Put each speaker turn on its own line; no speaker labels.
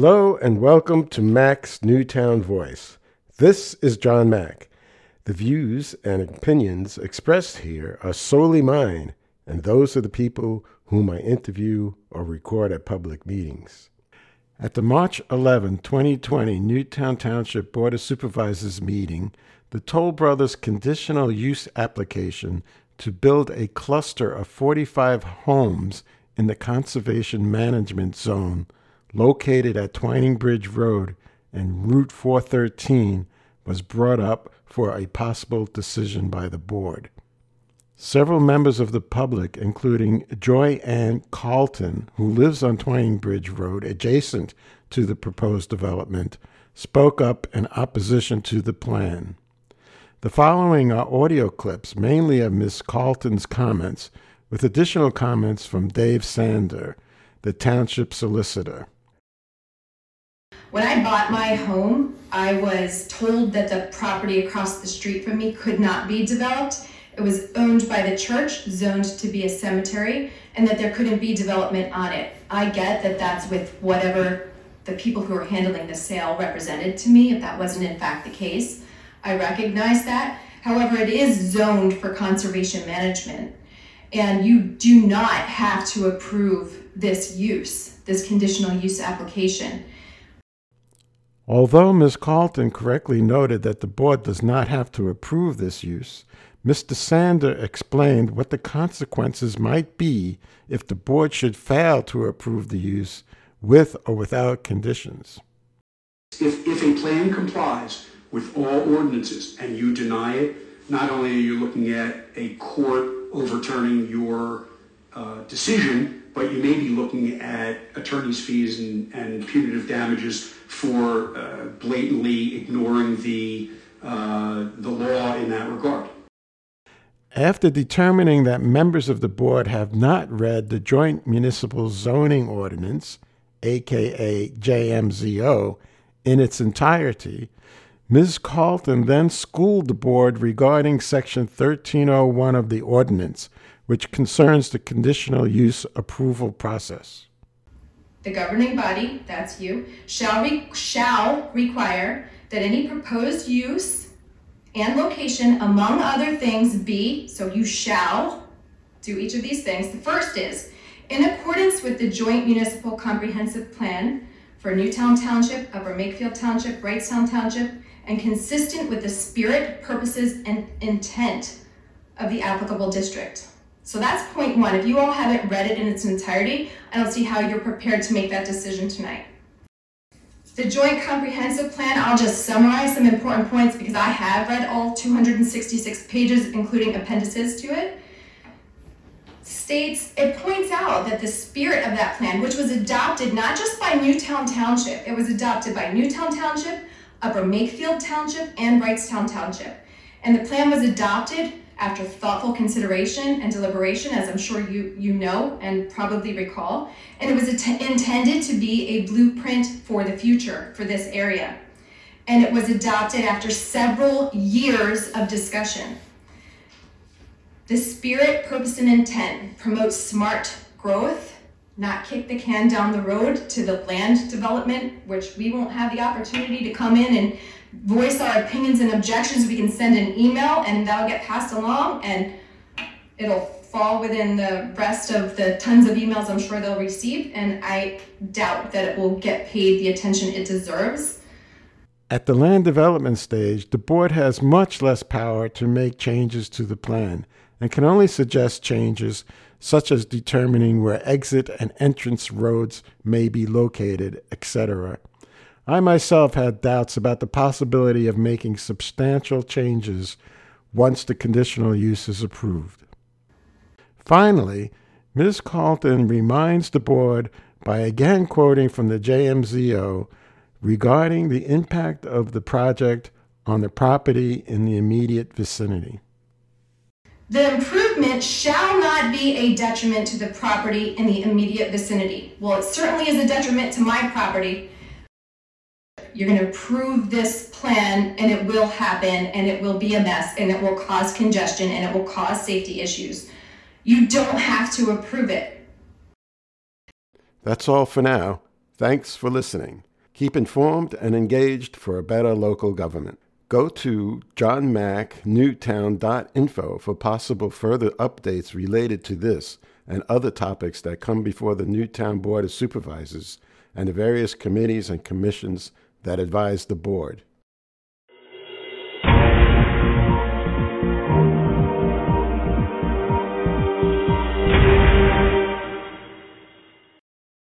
Hello and welcome to Mack's Newtown Voice. This is John Mack. The views and opinions expressed here are solely mine and those of the people whom I interview or record at public meetings. At the March 11, 2020 Newtown Township Board of Supervisors meeting, the Toll Brothers conditional use application to build a cluster of 45 homes in the Conservation Management Zone located at Twining Bridge Road and Route 413 was brought up for a possible decision by the board. Several members of the public, including Joy Ann Carlton, who lives on Twining Bridge Road adjacent to the proposed development, spoke up in opposition to the plan. The following are audio clips, mainly of Ms. Carlton's comments, with additional comments from Dave Sander, the township solicitor.
When I bought my home, I was told that the property across the street from me could not be developed. It was owned by the church, zoned to be a cemetery, and that there couldn't be development on it. I get that that's with whatever the people who are handling the sale represented to me, if that wasn't in fact the case. I recognize that. However, it is zoned for conservation management, and you do not have to approve this use, this conditional use application.
Although Ms. Carlton correctly noted that the board does not have to approve this use, Mr. Sander explained what the consequences might be if the board should fail to approve the use with or without conditions.
If, if a plan complies with all ordinances and you deny it, not only are you looking at a court overturning your uh, decision, but you may be looking at attorney's fees and, and punitive damages for uh, blatantly ignoring the, uh, the law in that regard.
After determining that members of the board have not read the Joint Municipal Zoning Ordinance, aka JMZO, in its entirety, Ms. Carlton then schooled the board regarding Section 1301 of the ordinance, which concerns the conditional use approval process.
The governing body, that's you, shall, re- shall require that any proposed use and location, among other things, be, so you shall do each of these things. The first is, in accordance with the Joint Municipal Comprehensive Plan for Newtown Township, Upper Makefield Township, Wrightstown Township, and consistent with the spirit, purposes, and intent of the applicable district. So that's point one. If you all haven't read it in its entirety, I don't see how you're prepared to make that decision tonight. The Joint Comprehensive Plan, I'll just summarize some important points because I have read all 266 pages, including appendices to it. States, it points out that the spirit of that plan, which was adopted not just by Newtown Township, it was adopted by Newtown Township, Upper Makefield Township, and Wrightstown Township. And the plan was adopted after thoughtful consideration and deliberation, as I'm sure you, you know and probably recall. And it was intended to be a blueprint for the future for this area. And it was adopted after several years of discussion. The spirit, purpose, and intent promotes smart growth, not kick the can down the road to the land development, which we won't have the opportunity to come in and voice our opinions and objections, we can send an email and that'll get passed along and it'll fall within the rest of the tons of emails I'm sure they'll receive. And I doubt that it will get paid the attention it deserves.
At the land development stage, the board has much less power to make changes to the plan and can only suggest changes such as determining where exit and entrance roads may be located, etc. I myself had doubts about the possibility of making substantial changes once the conditional use is approved. Finally, Ms. Carlton reminds the board by again quoting from the JMZO regarding the impact of the project on the property in the immediate vicinity.
The improvement shall not be a detriment to the property in the immediate vicinity. Well, it certainly is a detriment to my property you're going to approve this plan and it will happen and it will be a mess and it will cause congestion and it will cause safety issues. You don't have to approve it.
That's all for now. Thanks for listening. Keep informed and engaged for a better local government. Go to johnmacknewtown.info for possible further updates related to this and other topics that come before the Newtown Board of Supervisors and the various committees and commissions that advise the board.